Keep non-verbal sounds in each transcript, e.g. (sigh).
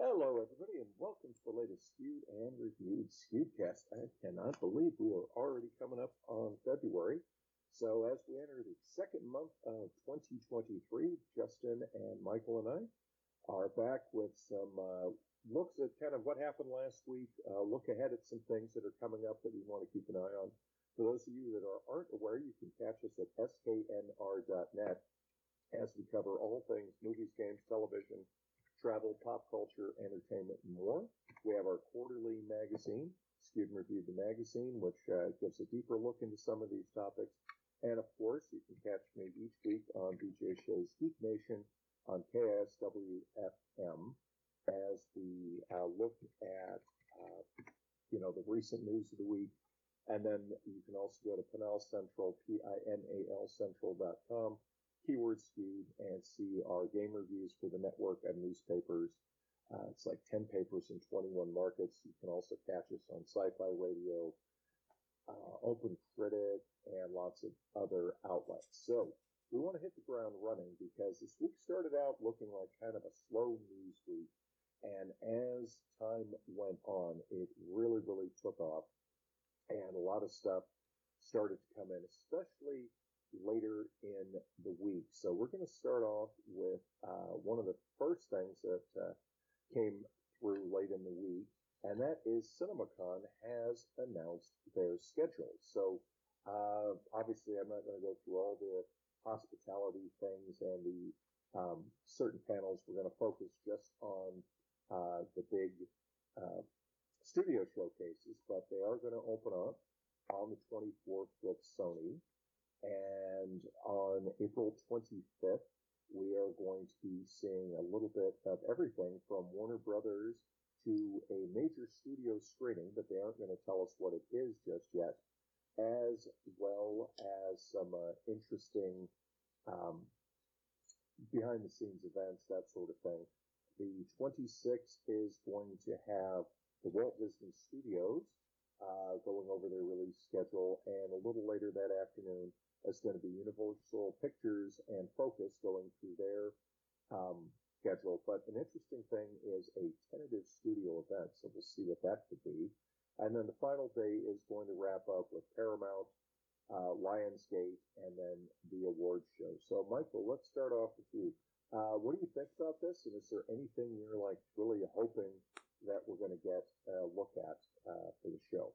Hello, everybody, and welcome to the latest Skewed and Reviewed Skewedcast. I cannot believe we are already coming up on February. So, as we enter the second month of 2023, Justin and Michael and I are back with some uh, looks at kind of what happened last week, uh, look ahead at some things that are coming up that we want to keep an eye on. For those of you that are, aren't aware, you can catch us at sknr.net as we cover all things movies, games, television, travel, pop culture, entertainment, and more. We have our quarterly magazine, Skewed and Reviewed the Magazine, which uh, gives a deeper look into some of these topics. And of course, you can catch me each week on DJ Show's Geek Nation on KSWFM as we uh, look at, uh, you know, the recent news of the week. And then you can also go to Pinal Central, P-I-N-A-L Central.com keyword skewed and see our game reviews for the network and newspapers. Uh, it's like 10 papers in 21 markets. You can also catch us on Sci-Fi Radio, uh, Open Critic, and lots of other outlets. So we want to hit the ground running because this week started out looking like kind of a slow news week. And as time went on, it really, really took off and a lot of stuff started to come in, especially later in the week. So we're going to start off with uh, one of the first things that uh, came through late in the week, and that is CinemaCon has announced their schedule. So uh, obviously, I'm not going to go through all the hospitality things and the um, certain panels. We're going to focus just on uh, the big uh, studio showcases, but they are going to open up on the 24th with Sony. And on April 25th, we are going to be seeing a little bit of everything from Warner Brothers to a major studio screening, but they aren't going to tell us what it is just yet, as well as some uh, interesting um, behind the scenes events, that sort of thing. The 26th is going to have the Walt Disney Studios uh, going over their release schedule, and a little later that afternoon, it's going to be Universal Pictures and Focus going through their um, schedule. But an interesting thing is a tentative studio event, so we'll see what that could be. And then the final day is going to wrap up with Paramount, uh, Lionsgate, and then the awards show. So, Michael, let's start off with you. Uh, what do you think about this? And is there anything you're like really hoping that we're going to get a look at uh, for the show?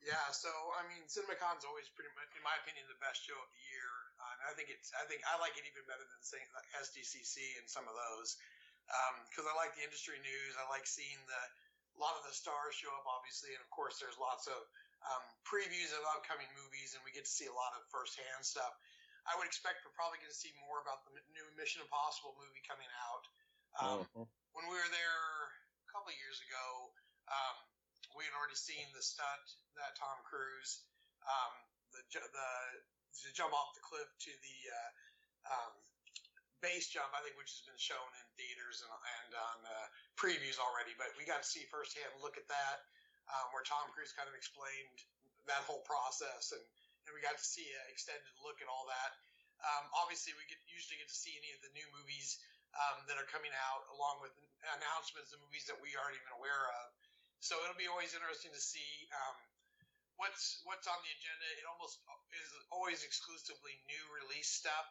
Yeah, so I mean, CinemaCon's always pretty much, in my opinion, the best show of the year. Um, I think it's, I think I like it even better than saying like SDCC and some of those, because um, I like the industry news. I like seeing the a lot of the stars show up, obviously, and of course, there's lots of um, previews of upcoming movies, and we get to see a lot of firsthand stuff. I would expect we're probably going to see more about the new Mission Impossible movie coming out. Um, mm-hmm. When we were there a couple of years ago. Um, we had already seen the stunt that Tom Cruise, um, the the to jump off the cliff to the uh, um, base jump, I think, which has been shown in theaters and, and on uh, previews already. But we got to see firsthand look at that, um, where Tom Cruise kind of explained that whole process, and, and we got to see an extended look at all that. Um, obviously, we get usually get to see any of the new movies um, that are coming out, along with announcements of movies that we aren't even aware of. So it'll be always interesting to see um, what's what's on the agenda. It almost is always exclusively new release stuff.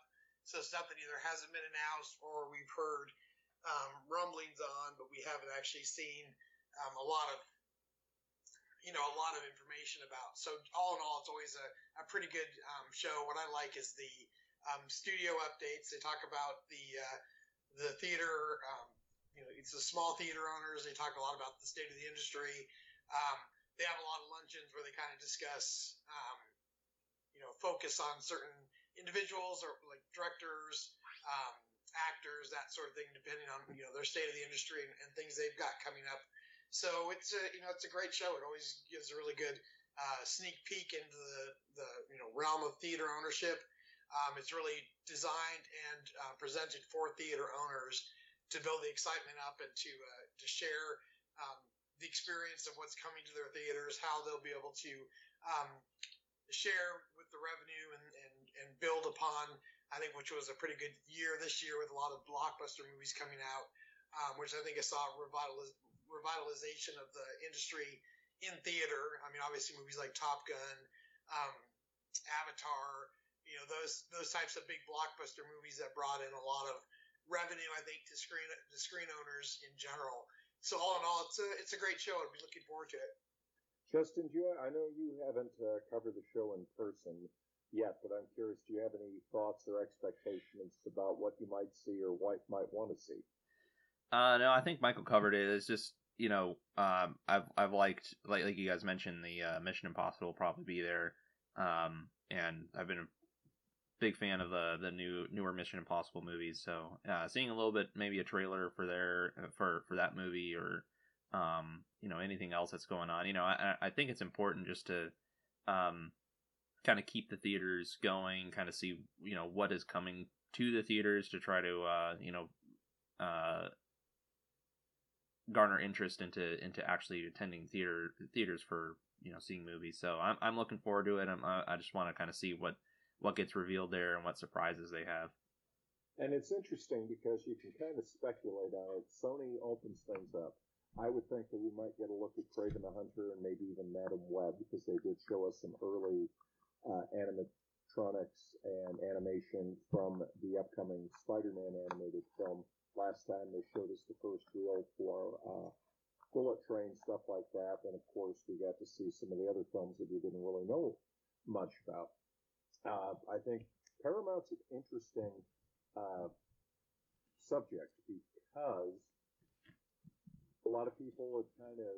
So stuff that either hasn't been announced or we've heard um, rumblings on, but we haven't actually seen um, a lot of you know a lot of information about. So all in all, it's always a, a pretty good um, show. What I like is the um, studio updates. They talk about the uh, the theater um, it's the small theater owners. They talk a lot about the state of the industry. Um, they have a lot of luncheons where they kind of discuss, um, you know, focus on certain individuals or like directors, um, actors, that sort of thing, depending on you know their state of the industry and, and, things they've got coming up. So it's a you know it's a great show. It always gives a really good uh, sneak peek into the the you know realm of theater ownership. Um, it's really designed and uh, presented for theater owners to build the excitement up and to uh, to share um, the experience of what's coming to their theaters, how they'll be able to um, share with the revenue and, and, and build upon, I think, which was a pretty good year this year with a lot of blockbuster movies coming out. um, which I think I saw revitaliz- revitalization of the industry in theater. I mean, obviously movies like Top Gun, um, Avatar, you know, those those types of big blockbuster movies that brought in a lot of revenue, I think, to screen to screen owners in general. So all in all, it's a it's a great show. I'd be looking forward to it. Justin, do you, I know you haven't uh, covered the show in person yet, but I'm curious, do you have any thoughts or expectations about what you might see or what you might want to see? Uh, no, I think Michael covered it. It's just you know, um, I've I've liked like like you guys mentioned the uh, Mission Impossible will probably be there, um, and I've been a big fan of the the new newer Mission Impossible movies. So uh, seeing a little bit maybe a trailer for their for for that movie or um, you know anything else that's going on. You know, I I think it's important just to um, kind of keep the theaters going, kind of see you know what is coming to the theaters to try to uh, you know uh, garner interest into into actually attending theater theaters for you know seeing movies. So I'm I'm looking forward to it. I'm, I just want to kind of see what what gets revealed there and what surprises they have. And it's interesting because you can kind of speculate on it. Sony opens things up. I would think that we might get a look at Kraven the Hunter and maybe even Madame Web because they did show us some early uh, animatronics and animation from the upcoming Spider-Man animated film Last time they showed us the first reel for uh, Bullet Train, stuff like that. And of course, we got to see some of the other films that we didn't really know much about. Uh, I think Paramount's an interesting uh, subject because a lot of people have kind of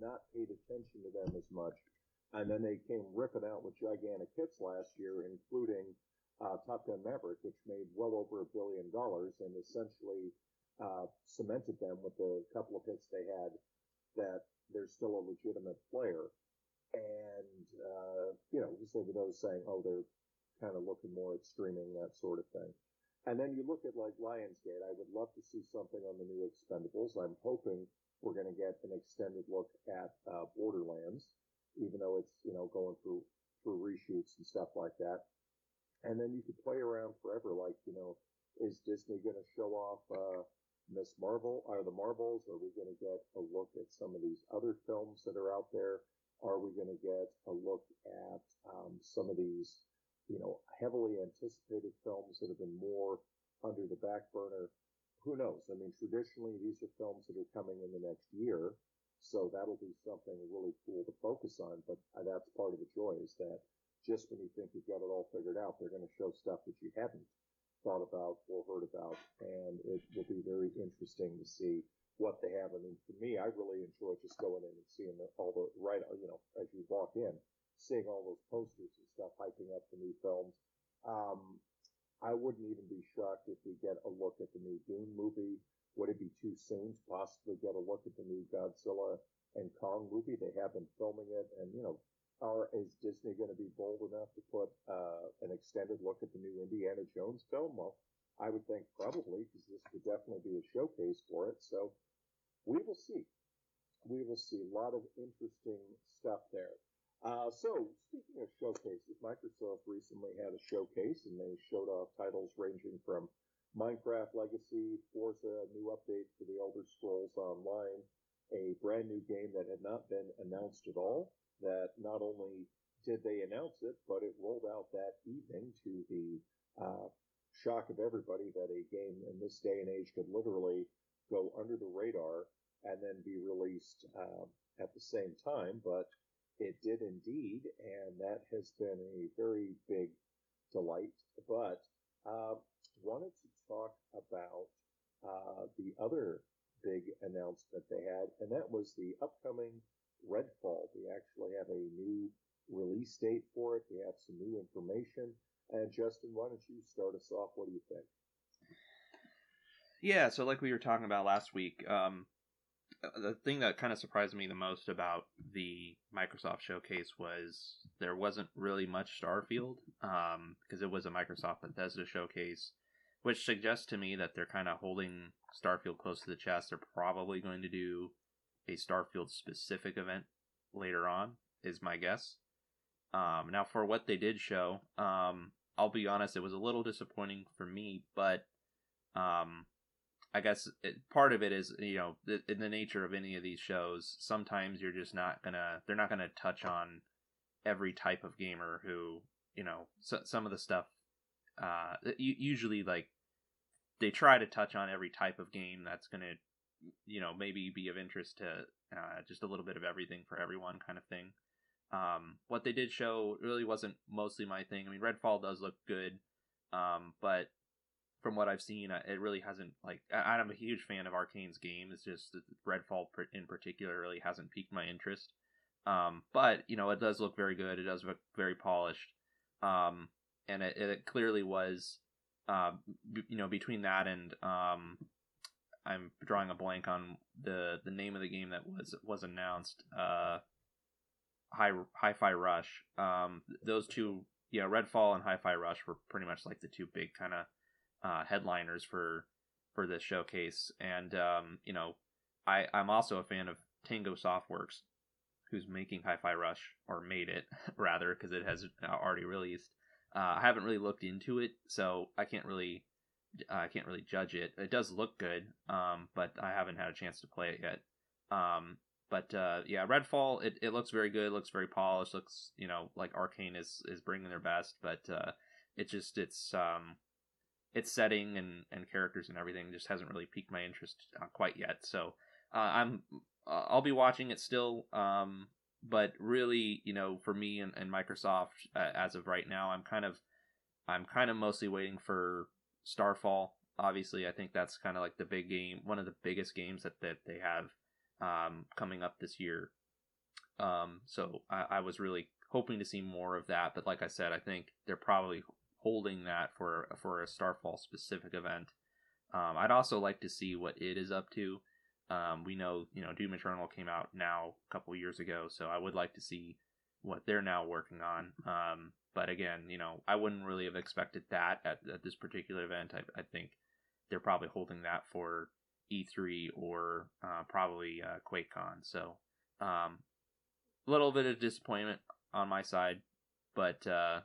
not paid attention to them as much. And then they came ripping out with gigantic hits last year, including uh, Top Gun Maverick, which made well over a billion dollars and essentially uh, cemented them with the couple of hits they had that they're still a legitimate player. And, uh, you know, just over those saying, oh, they're kind of looking more at streaming, that sort of thing. And then you look at like Lionsgate. I would love to see something on the new Expendables. I'm hoping we're going to get an extended look at uh, Borderlands, even though it's you know going through through reshoots and stuff like that. And then you could play around forever, like, you know, is Disney going to show off uh, Miss Marvel? Are the Marvels? Are we going to get a look at some of these other films that are out there? Are we going to get a look at um, some of these, you know, heavily anticipated films that have been more under the back burner? Who knows? I mean, traditionally, these are films that are coming in the next year. So that'll be something really cool to focus on. But uh, that's part of the joy is that just when you think you've got it all figured out, they're going to show stuff that you haven't thought about or heard about. And it will be very interesting to see what they have. I mean, for me, I really enjoy just going in and seeing the, all the, right, you know, as you walk in, seeing all those posters and stuff hyping up the new films. Um, I wouldn't even be shocked if we get a look at the new Dune movie. Would it be too soon to possibly get a look at the new Godzilla and Kong movie? They have been filming it, and you know, are is Disney going to be bold enough to put uh, an extended look at the new Indiana Jones film? Well, I would think probably because this would definitely be a showcase for it. So we will see. We will see a lot of interesting stuff there. Uh, so speaking of showcases, Microsoft recently had a showcase and they showed off titles ranging from Minecraft Legacy, Forza, new update for the Elder Scrolls Online, a brand new game that had not been announced at all, that not only did they announce it, but it rolled out that evening to the uh, shock of everybody that a game in this day and age could literally go under the radar and then be released uh, at the same time. But it did indeed, and that has been a very big delight. But uh, wanted to talk about uh, the other big announcement they had, and that was the upcoming Redfall. We actually have a new release date for it. We have some new information. And Justin, why don't you start us off? What do you think? Yeah, so like we were talking about last week, um, the thing that kind of surprised me the most about the Microsoft showcase was there wasn't really much Starfield um, because it was a Microsoft Bethesda showcase, which suggests to me that they're kind of holding Starfield close to the chest. They're probably going to do a Starfield specific event later on, is my guess. Um, now, for what they did show, um, I'll be honest, it was a little disappointing for me, but um, I guess it, part of it is you know in the nature of any of these shows. Sometimes you're just not gonna they're not gonna touch on every type of gamer who you know so, some of the stuff. Uh, usually like they try to touch on every type of game that's gonna you know maybe be of interest to uh, just a little bit of everything for everyone kind of thing. Um, what they did show really wasn't mostly my thing. I mean, Redfall does look good, um, but from what I've seen, it really hasn't like. I'm a huge fan of Arkane's game. It's just Redfall in particular really hasn't piqued my interest. Um, but you know, it does look very good. It does look very polished, um, and it, it clearly was. Uh, b- you know, between that and um, I'm drawing a blank on the the name of the game that was was announced. Uh, High Hi-Fi Rush. Um, those two, yeah, Redfall and Hi-Fi Rush were pretty much like the two big kind of uh, headliners for for this showcase. And um, you know, I I'm also a fan of Tango Softworks, who's making Hi-Fi Rush or made it (laughs) rather because it has already released. Uh, I haven't really looked into it, so I can't really uh, I can't really judge it. It does look good, um, but I haven't had a chance to play it yet. Um, but uh, yeah, Redfall it, it looks very good. Looks very polished. Looks you know like Arkane is is bringing their best, but uh, it just it's um its setting and and characters and everything just hasn't really piqued my interest uh, quite yet. So uh, I'm uh, I'll be watching it still. Um, but really, you know, for me and, and Microsoft uh, as of right now, I'm kind of I'm kind of mostly waiting for Starfall. Obviously, I think that's kind of like the big game, one of the biggest games that that they have um, coming up this year. Um, so I, I was really hoping to see more of that, but like I said, I think they're probably holding that for for a Starfall specific event. Um, I'd also like to see what id is up to. Um, we know you know Doom Eternal came out now a couple years ago, so I would like to see what they're now working on. Um, but again, you know, I wouldn't really have expected that at, at this particular event. I, I, think they're probably holding that for E3 or uh, probably uh, QuakeCon. So um, a little bit of disappointment on my side, but uh,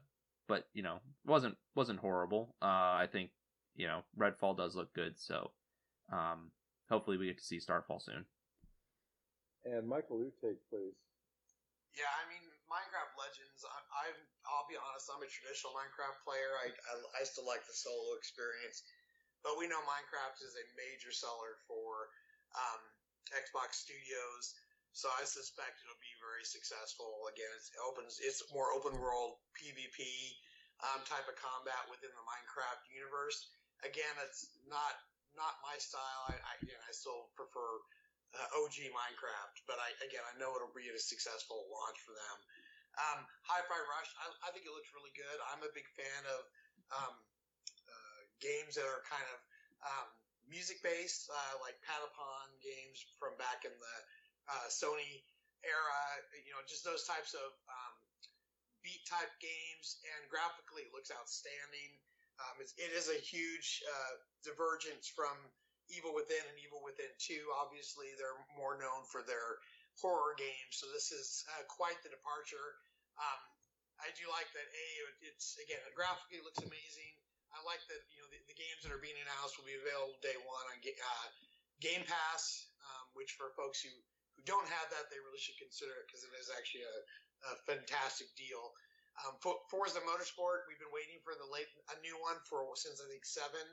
but you know wasn't wasn't horrible. Uh, I think you know Redfall does look good, so um, hopefully we get to see Starfall soon. And Michael, your take, please. Yeah, I mean Minecraft Legends. I, I'm I'll be honest, I'm a traditional Minecraft player. I, I I still like the solo experience, but we know Minecraft is a major seller for um, Xbox Studios. So I suspect it'll be very successful. Again, it's opens it's more open world PvP um, type of combat within the Minecraft universe. Again, it's not not my style. I, I again I still prefer uh, OG Minecraft, but I again I know it'll be a successful launch for them. Um, Hi-Fi Rush, I, I think it looks really good. I'm a big fan of um, uh, games that are kind of um, music based, uh, like Patapon games from back in the uh, Sony era, you know, just those types of um, beat type games, and graphically it looks outstanding. Um, it's, it is a huge uh, divergence from Evil Within and Evil Within 2. Obviously, they're more known for their horror games, so this is uh, quite the departure. Um, I do like that. A, it's again graphically looks amazing. I like that you know the, the games that are being announced will be available day one on uh, Game Pass, um, which for folks who who don't have that, they really should consider it because it is actually a, a fantastic deal. Um, for, Forza Motorsport, we've been waiting for the late a new one for since I think seven.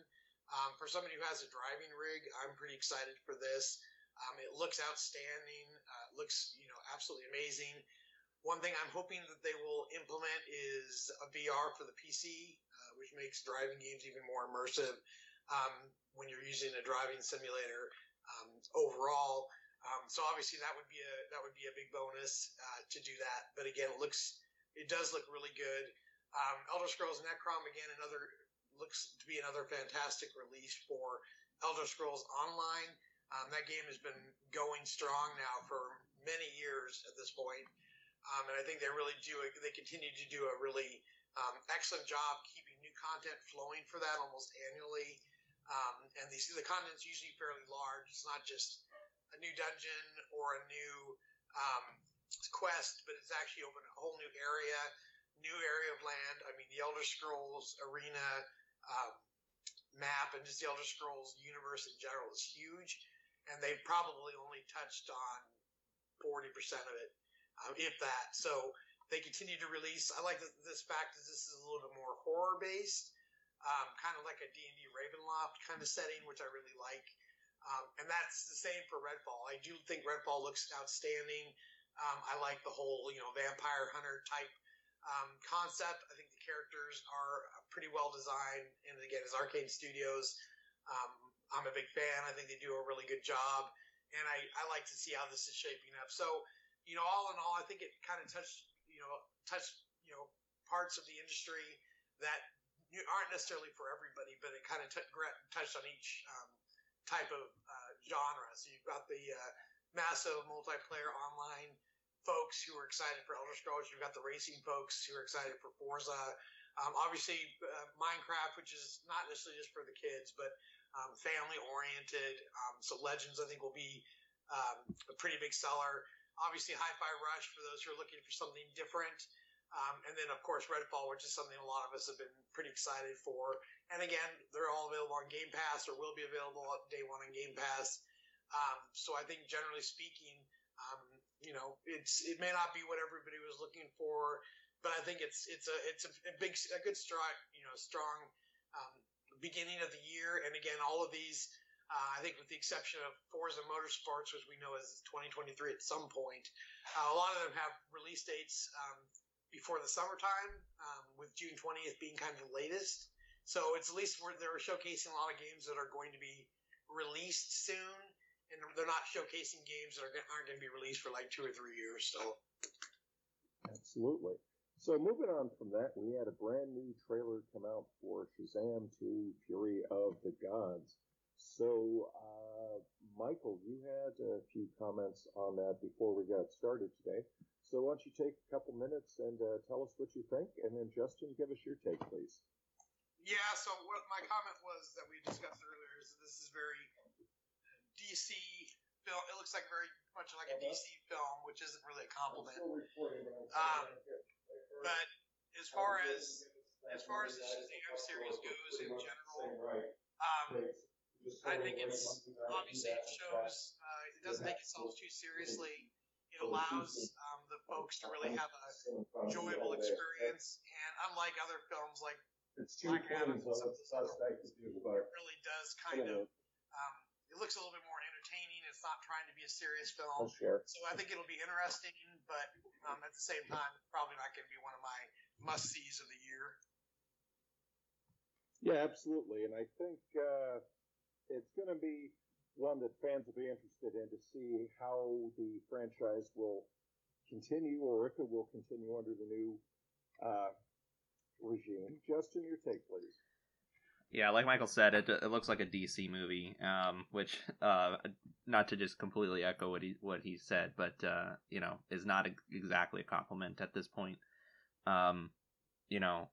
Um, for somebody who has a driving rig, I'm pretty excited for this. Um, it looks outstanding. Uh, looks you know absolutely amazing. One thing I'm hoping that they will implement is a VR for the PC, uh, which makes driving games even more immersive um, when you're using a driving simulator. Um, overall, um, so obviously that would be a that would be a big bonus uh, to do that. But again, it looks it does look really good. Um, Elder Scrolls Necrom again another looks to be another fantastic release for Elder Scrolls Online. Um, that game has been going strong now for many years at this point. Um, and I think they really do. They continue to do a really um, excellent job keeping new content flowing for that almost annually. Um, and these the content's usually fairly large. It's not just a new dungeon or a new um, quest, but it's actually open a whole new area, new area of land. I mean, the Elder Scrolls arena um, map and just the Elder Scrolls universe in general is huge, and they've probably only touched on forty percent of it, uh, if that. So they continue to release. I like this fact that this is a little bit more horror based, um, kind of like a D&D Ravenloft kind of setting, which I really like. Um, and that's the same for Redfall. I do think Redfall looks outstanding. Um, I like the whole, you know, vampire hunter type um, concept. I think the characters are pretty well designed. And again, as Arkane Studios, um, I'm a big fan. I think they do a really good job. And I, I like to see how this is shaping up. So, you know, all in all, I think it kind of touched, you know, touched, you know, parts of the industry that aren't necessarily for everybody, but it kind of t- touched on each um, type of uh, genre. So you've got the uh, massive multiplayer online folks who are excited for Elder Scrolls. You've got the racing folks who are excited for Forza. Um, obviously, uh, Minecraft, which is not necessarily just for the kids, but um, family oriented. Um, so Legends, I think, will be um, a pretty big seller. Obviously, Hi-Fi Rush for those who are looking for something different. Um, and then, of course, Redfall, which is something a lot of us have been pretty excited for. And again, they're all available on Game Pass or will be available at day one on Game Pass. Um, so I think, generally speaking, um, you know, it's it may not be what everybody was looking for, but I think it's it's a it's a, a big a good strong you know strong um, beginning of the year. And again, all of these, uh, I think, with the exception of Forza Motorsports, which we know is 2023 at some point, uh, a lot of them have release dates um, before the summertime, um, with June 20th being kind of the latest. So it's at least where they're showcasing a lot of games that are going to be released soon and they're not showcasing games that are, aren't going to be released for like two or three years. So, absolutely. So moving on from that, we had a brand new trailer come out for Shazam 2: Fury of the Gods. So, uh, Michael, you had a few comments on that before we got started today. So why don't you take a couple minutes and uh, tell us what you think, and then Justin, give us your take, please. Yeah. So what my comment was that we discussed earlier is that this is very DC film. It looks like very much like a uh-huh. DC film, which isn't really a compliment. Um, but as far as as far as the Shazam series goes in general, um, I think it's obviously it shows uh, it doesn't take itself too seriously. It allows um, the folks to really have a enjoyable experience, and unlike other films like Black Adam of those other ones, it really does kind of um, it looks a little bit more entertaining. It's not trying to be a serious film. Oh, sure. So I think it'll be interesting, but um, at the same time, probably not going to be one of my must sees of the year. Yeah, absolutely. And I think uh, it's going to be one that fans will be interested in to see how the franchise will continue or if it will continue under the new uh, regime. Justin, your take, please. Yeah, like Michael said, it it looks like a DC movie, um, which uh, not to just completely echo what he what he said, but uh, you know, is not a, exactly a compliment at this point. Um, you know,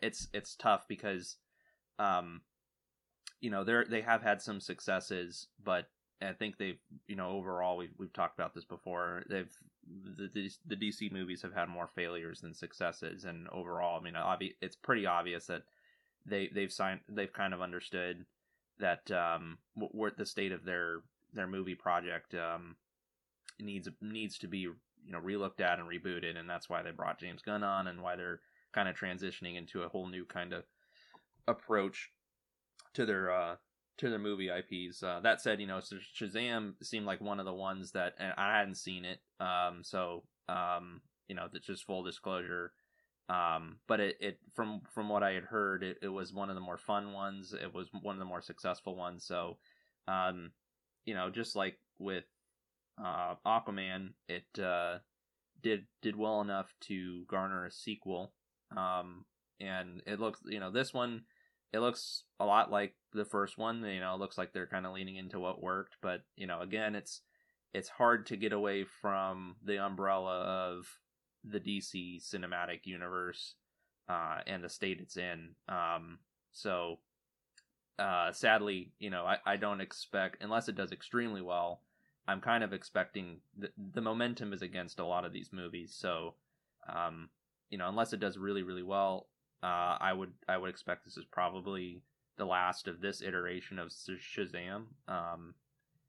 it's it's tough because, um, you know, they they have had some successes, but I think they've you know overall we've we've talked about this before. They've the the, DC movies have had more failures than successes, and overall, I mean, obvi- it's pretty obvious that they they've signed they've kind of understood that um what the state of their their movie project um needs needs to be you know relooked at and rebooted and that's why they brought James Gunn on and why they're kind of transitioning into a whole new kind of approach to their uh to their movie IPs. Uh, that said, you know, Shazam seemed like one of the ones that and I hadn't seen it. Um, so um, you know, that's just full disclosure. Um, but it, it from from what I had heard, it, it was one of the more fun ones. It was one of the more successful ones. So, um, you know, just like with uh, Aquaman, it uh, did did well enough to garner a sequel. Um, and it looks, you know, this one it looks a lot like the first one. You know, it looks like they're kind of leaning into what worked. But you know, again, it's it's hard to get away from the umbrella of the DC cinematic universe uh, and the state it's in. Um, so, uh, sadly, you know, I, I don't expect, unless it does extremely well, I'm kind of expecting the, the momentum is against a lot of these movies. So, um, you know, unless it does really, really well, uh, I would I would expect this is probably the last of this iteration of Shazam. Um,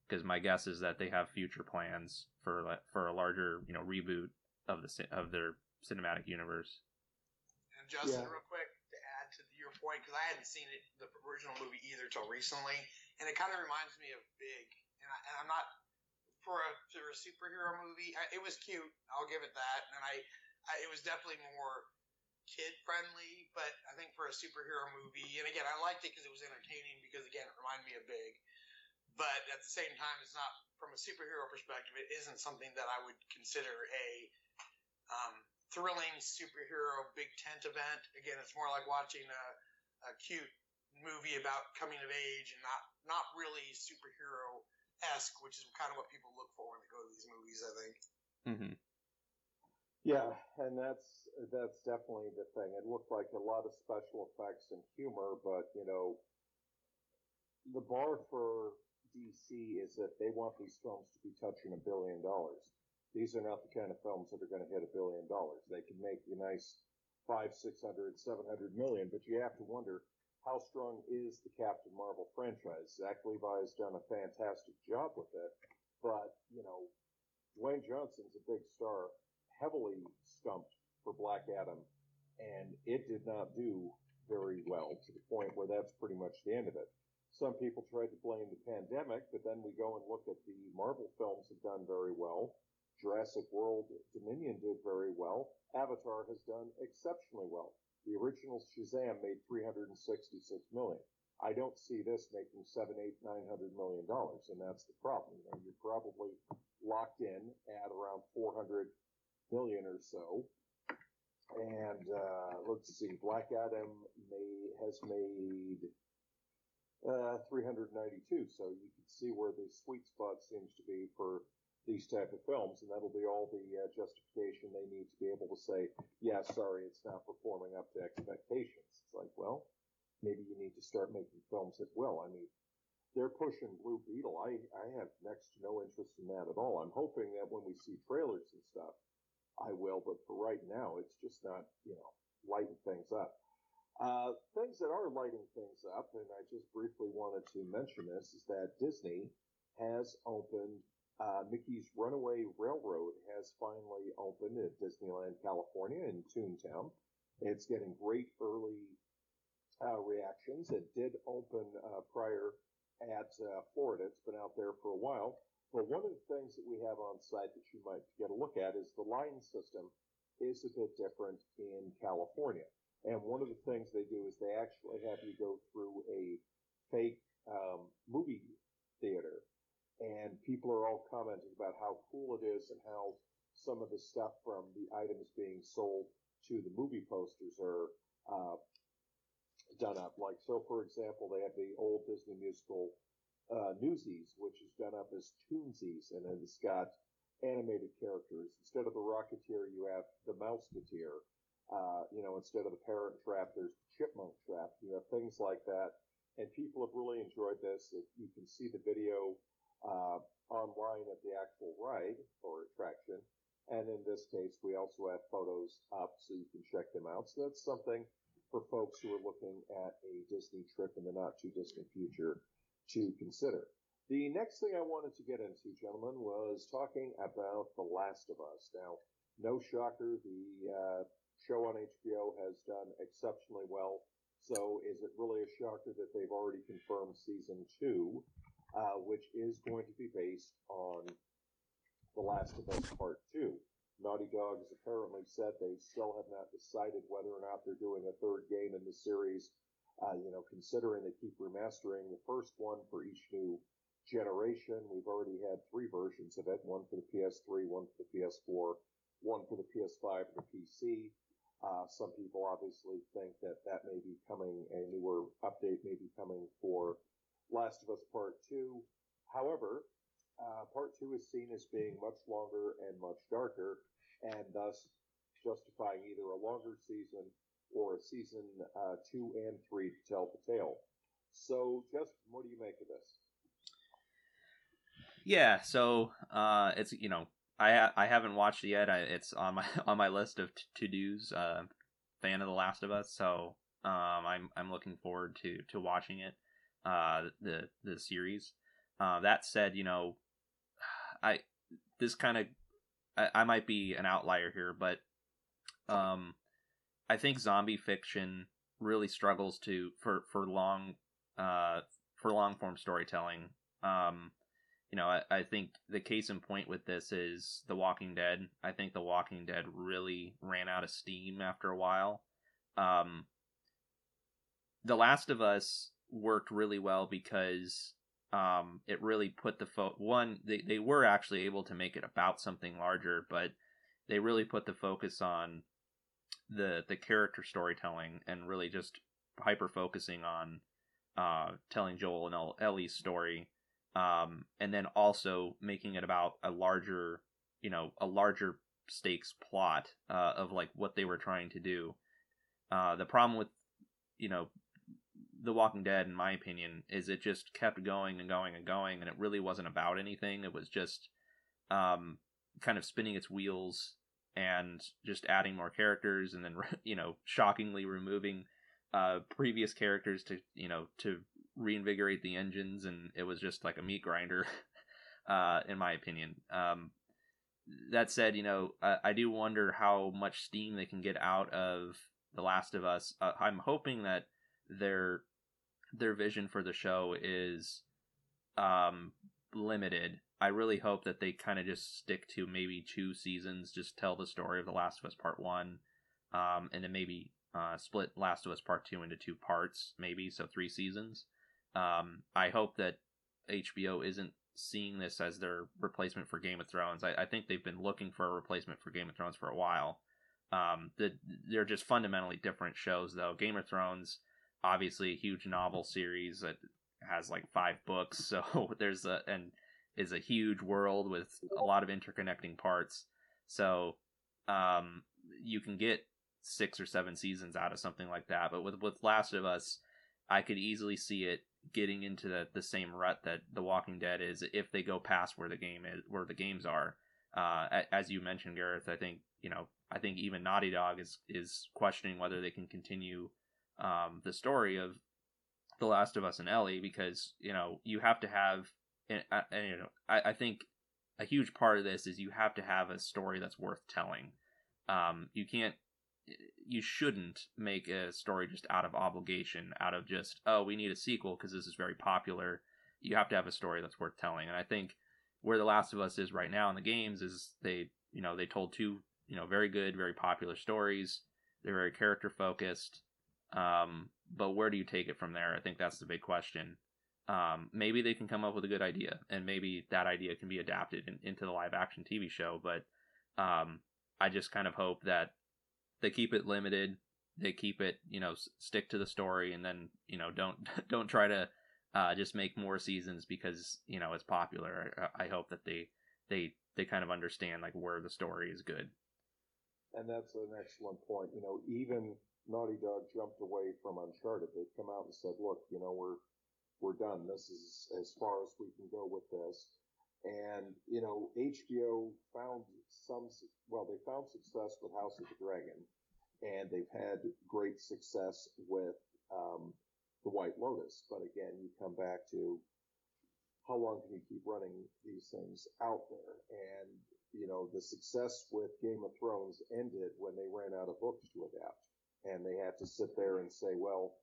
because my guess is that they have future plans for for a larger, you know, reboot of the of their cinematic universe. And Justin, yeah. real quick to add to your point, because I hadn't seen it the original movie either till recently, and it kind of reminds me of Big, and, I, am not for a for a superhero movie. I, it was cute, I'll give it that, and I, I it was definitely more kid friendly, but I think for a superhero movie, and again, I liked it because it was entertaining because again, it reminded me of Big but at the same time, it's not from a superhero perspective. It isn't something that I would consider a um, thrilling superhero big tent event. Again, it's more like watching a, a cute movie about coming of age and not not really superhero esque, which is kind of what people look for when they go to these movies. I think. Mm-hmm. Yeah, and that's that's definitely the thing. It looked like a lot of special effects and humor, but you know, the bar for DC is that they want these films to be touching a billion dollars. These are not the kind of films that are going to hit a billion dollars. They can make a nice five, six hundred, seven hundred million, but you have to wonder how strong is the Captain Marvel franchise? Zach Levi has done a fantastic job with it, but you know, Dwayne Johnson's a big star, heavily stumped for Black Adam, and it did not do very well to the point where that's pretty much the end of it. Some people tried to blame the pandemic, but then we go and look at the Marvel films have done very well. Jurassic World Dominion did very well. Avatar has done exceptionally well. The original Shazam made 366 million. I don't see this making seven, eight, nine hundred million dollars, and that's the problem. You know, you're probably locked in at around 400 million or so. And uh, let's see, Black Adam may has made uh, 392. So you can see where the sweet spot seems to be for these type of films, and that'll be all the uh, justification they need to be able to say, yeah, sorry, it's not performing up to expectations. It's like, well, maybe you need to start making films that will. I mean, they're pushing Blue Beetle. I, I have next to no interest in that at all. I'm hoping that when we see trailers and stuff, I will, but for right now, it's just not, you know, lighting things up. Uh, things that are lighting things up, and I just briefly wanted to mention this, is that Disney has opened uh, Mickey's Runaway Railroad has finally opened at Disneyland, California in Toontown. It's getting great early uh, reactions. It did open uh, prior at uh, Florida. It's been out there for a while. But one of the things that we have on site that you might get a look at is the line system is a bit different in California. And one of the things they do is they actually have you go through a fake um, movie theater. And people are all commenting about how cool it is and how some of the stuff from the items being sold to the movie posters are uh, done up. Like, so for example, they have the old Disney musical uh, Newsies, which is done up as Toonsies, and it's got animated characters. Instead of the Rocketeer, you have the Mouseketeer uh, you know, instead of the parent trap, there's the chipmunk trap. You have things like that. And people have really enjoyed this. You can see the video uh, online of the actual ride or attraction. And in this case, we also have photos up so you can check them out. So that's something for folks who are looking at a Disney trip in the not too distant future to consider. The next thing I wanted to get into, gentlemen, was talking about The Last of Us. Now, no shocker, the uh, show on HBO has done exceptionally well. So is it really a shocker that they've already confirmed season two, uh, which is going to be based on The Last of Us Part Two? Naughty Dog has apparently said they still have not decided whether or not they're doing a third game in the series. Uh, you know, considering they keep remastering the first one for each new generation. We've already had three versions of it, one for the PS3, one for the PS4, one for the PS5 and the PC. Uh, some people obviously think that that may be coming, a newer update may be coming for Last of Us Part 2. However, uh, Part 2 is seen as being much longer and much darker, and thus justifying either a longer season or season uh, 2 and 3 to tell the tale. So, just what do you make of this? Yeah, so uh, it's you know I I haven't watched it yet. I, it's on my (laughs) on my list of to dos. Uh, fan of The Last of Us, so Um, I'm I'm looking forward to to watching it. Uh, the the series. Uh, that said, you know, I this kind of I, I might be an outlier here, but um, I think zombie fiction really struggles to for for long uh for long form storytelling. Um, you know, I, I think the case in point with this is The Walking Dead. I think The Walking Dead really ran out of steam after a while. Um, the Last of Us worked really well because um, it really put the fo- one they, they were actually able to make it about something larger, but they really put the focus on the the character storytelling and really just hyper focusing on uh, telling Joel and Ellie's story, um, and then also making it about a larger, you know, a larger stakes plot uh, of like what they were trying to do. Uh, the problem with, you know, The Walking Dead, in my opinion, is it just kept going and going and going, and it really wasn't about anything. It was just um, kind of spinning its wheels and just adding more characters, and then (laughs) you know, shockingly removing uh, previous characters to you know to reinvigorate the engines, and it was just like a meat grinder, (laughs) uh, in my opinion. Um, that said, you know, I, I, do wonder how much steam they can get out of The Last of Us. Uh, I'm hoping that their their vision for the show is um, limited. I really hope that they kind of just stick to maybe two seasons, just tell the story of The Last of Us Part One, um, and then maybe uh, split Last of Us Part Two into two parts, maybe so three seasons. Um, I hope that HBO isn't seeing this as their replacement for Game of Thrones. I, I think they've been looking for a replacement for Game of Thrones for a while. Um, the, they're just fundamentally different shows, though. Game of Thrones, obviously, a huge novel series that has like five books, (laughs) so there's a and is a huge world with a lot of interconnecting parts. So, um, you can get six or seven seasons out of something like that. But with with Last of Us, I could easily see it getting into the, the same rut that The Walking Dead is if they go past where the game is where the games are. Uh, as you mentioned, Gareth, I think you know I think even Naughty Dog is is questioning whether they can continue um, the story of The Last of Us and Ellie because you know you have to have and, and you know I, I think a huge part of this is you have to have a story that's worth telling. Um, you can't you shouldn't make a story just out of obligation, out of just oh we need a sequel because this is very popular. You have to have a story that's worth telling, and I think where The Last of Us is right now in the games is they you know they told two you know very good, very popular stories. They're very character focused, um, but where do you take it from there? I think that's the big question. Um, maybe they can come up with a good idea, and maybe that idea can be adapted in, into the live action TV show. But um, I just kind of hope that they keep it limited. They keep it, you know, stick to the story, and then you know don't (laughs) don't try to uh, just make more seasons because you know it's popular. I, I hope that they they they kind of understand like where the story is good. And that's an excellent point. You know, even Naughty Dog jumped away from Uncharted. They've come out and said, "Look, you know, we're we're done. This is as far as we can go with this." And, you know, HBO found some, well, they found success with House of the Dragon, and they've had great success with um, The White Lotus. But again, you come back to how long can you keep running these things out there? And, you know, the success with Game of Thrones ended when they ran out of books to adapt. And they had to sit there and say, well,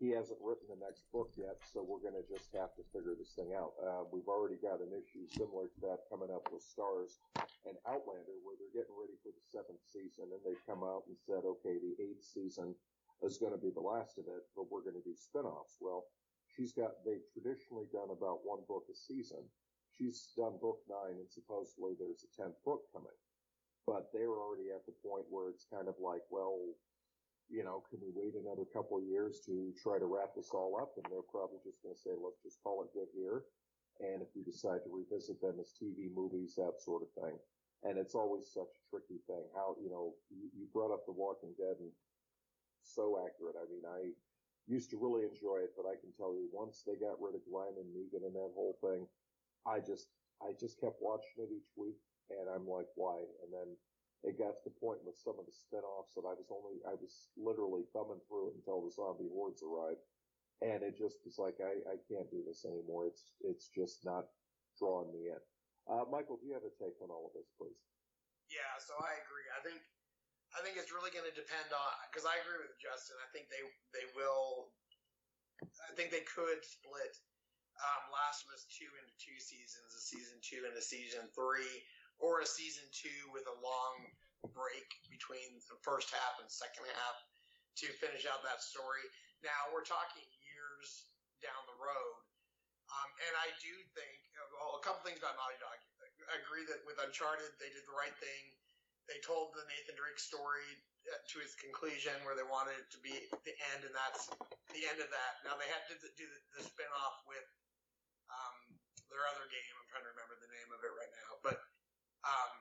he hasn't written the next book yet, so we're going to just have to figure this thing out. Uh, we've already got an issue similar to that coming up with Starz and Outlander, where they're getting ready for the seventh season, and they've come out and said, okay, the eighth season is going to be the last of it, but we're going to do spinoffs. Well, she's got, they've traditionally done about one book a season. She's done book nine, and supposedly there's a tenth book coming. But they're already at the point where it's kind of like, well, you know, can we wait another couple of years to try to wrap this all up? And they're probably just going to say, let's just call it good here. And if we decide to revisit them as TV movies, that sort of thing. And it's always such a tricky thing. How, you know, you, brought up The Walking Dead and so accurate. I mean, I used to really enjoy it, but I can tell you once they got rid of Glenn and Negan and that whole thing, I just, I just kept watching it each week and I'm like, why? And then it got to the point with some of the spin-offs that I was only, I was literally thumbing through it until the zombie hordes arrived. And it just was like, I, I can't do this anymore. It's, it's just not drawing me in. Uh, Michael, do you have a take on all of this, please? Yeah, so I agree. I think I think it's really going to depend on because I agree with Justin. I think they they will. I think they could split um, Last of Us two into two seasons, a season two and a season three, or a season two with a long break between the first half and second half to finish out that story. Now we're talking years down the road, um, and I do think well, a couple things about Naughty Dog. I agree that with Uncharted they did the right thing. They told the Nathan Drake story uh, to its conclusion where they wanted it to be the end, and that's the end of that. Now they had to do the, the spin off with um, their other game. I'm trying to remember the name of it right now, but um,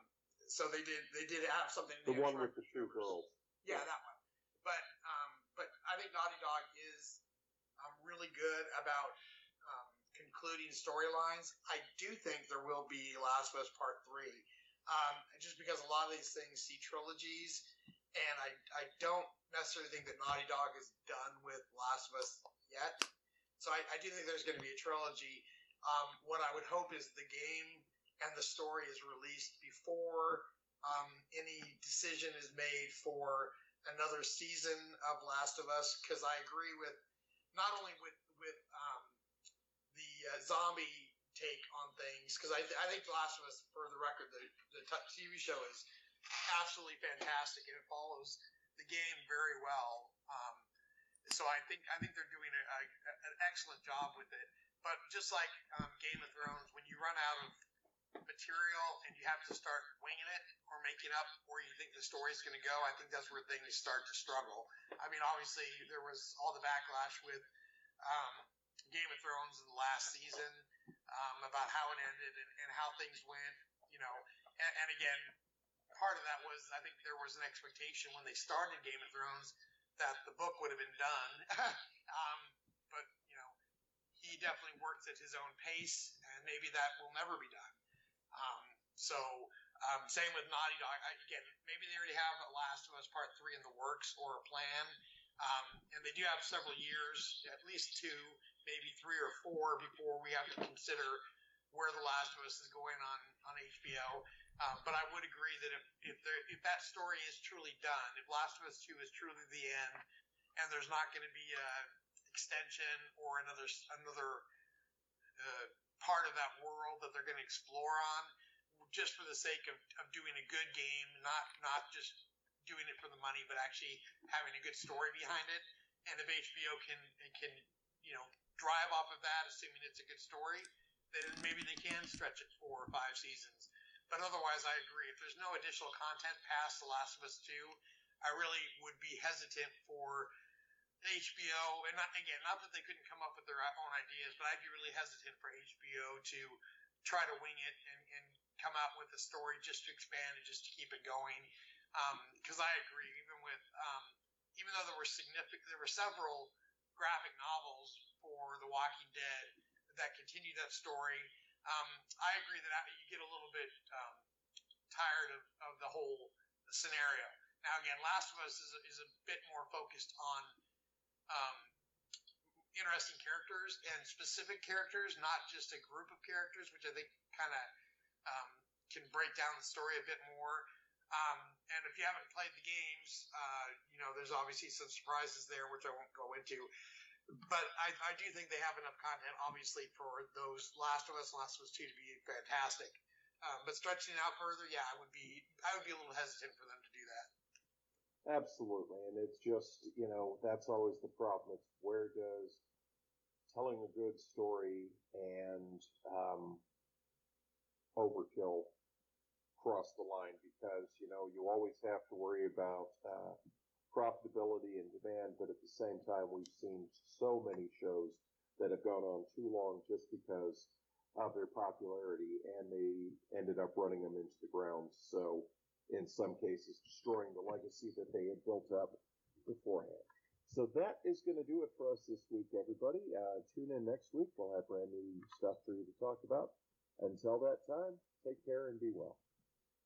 so they did they did have something. The one with the two girls. Yeah, that one. But um, but I think Naughty Dog is um, really good about um, concluding storylines. I do think there will be Last of Us Part Three, um, just because a lot of these things see trilogies, and I I don't necessarily think that Naughty Dog is done with Last of Us yet. So I, I do think there's going to be a trilogy. Um, what I would hope is the game and the story is released before um, any decision is made for another season of Last of Us. Because I agree with not only with with um, the uh, zombie take on things, because I, th- I think Last of Us, for the record, the, the t- TV show is absolutely fantastic and it follows the game very well. Um, so I think I think they're doing a, a, an excellent job with it. But just like um, Game of Thrones, when you run out of material and you have to start winging it or making up where you think the story's going to go, I think that's where things start to struggle. I mean, obviously there was all the backlash with um, Game of Thrones in the last season um, about how it ended and, and how things went, you know. And, and again, part of that was I think there was an expectation when they started Game of Thrones that the book would have been done. (laughs) um, but you know, he definitely works at his own pace, and maybe that will never be done. Um, so, um, same with Naughty Dog. I, again, maybe they already have Last of Us Part Three in the works or a plan, um, and they do have several years, at least two, maybe three or four, before we have to consider where The Last of Us is going on on HBO. Um, but I would agree that if if, there, if that story is truly done, if Last of Us Two is truly the end, and there's not going to be a extension or another another uh, part of that world that they're going to explore on, just for the sake of, of doing a good game, not not just doing it for the money, but actually having a good story behind it. And if HBO can can you know drive off of that, assuming it's a good story, then maybe they can stretch it four or five seasons. But otherwise, I agree. If there's no additional content past The Last of Us 2, I really would be hesitant for HBO, and not, again, not that they couldn't come up with their own ideas, but I'd be really hesitant for HBO to try to wing it and, and come out with a story just to expand and just to keep it going. Because um, I agree, even with um, even though there were significant, there were several graphic novels for The Walking Dead that continue that story. Um, I agree that you get a little bit um, tired of, of the whole scenario. Now, again, Last of Us is is a bit more focused on um, interesting characters and specific characters, not just a group of characters, which I think kind of um, can break down the story a bit more. Um, and if you haven't played the games, uh, you know, there's obviously some surprises there, which I won't go into. But I, I do think they have enough content, obviously, for those Last of Us and Last of Us Two to be fantastic. Um, but stretching it out further, yeah, I would be I would be a little hesitant for them. Absolutely, and it's just you know that's always the problem. It's where does telling a good story and um, overkill cross the line? Because you know you always have to worry about uh, profitability and demand, but at the same time, we've seen so many shows that have gone on too long just because of their popularity, and they ended up running them into the ground. So in some cases destroying the legacy that they had built up beforehand. So that is going to do it for us this week, everybody. Uh, tune in next week. We'll have brand new stuff for you to talk about. Until that time, take care and be well.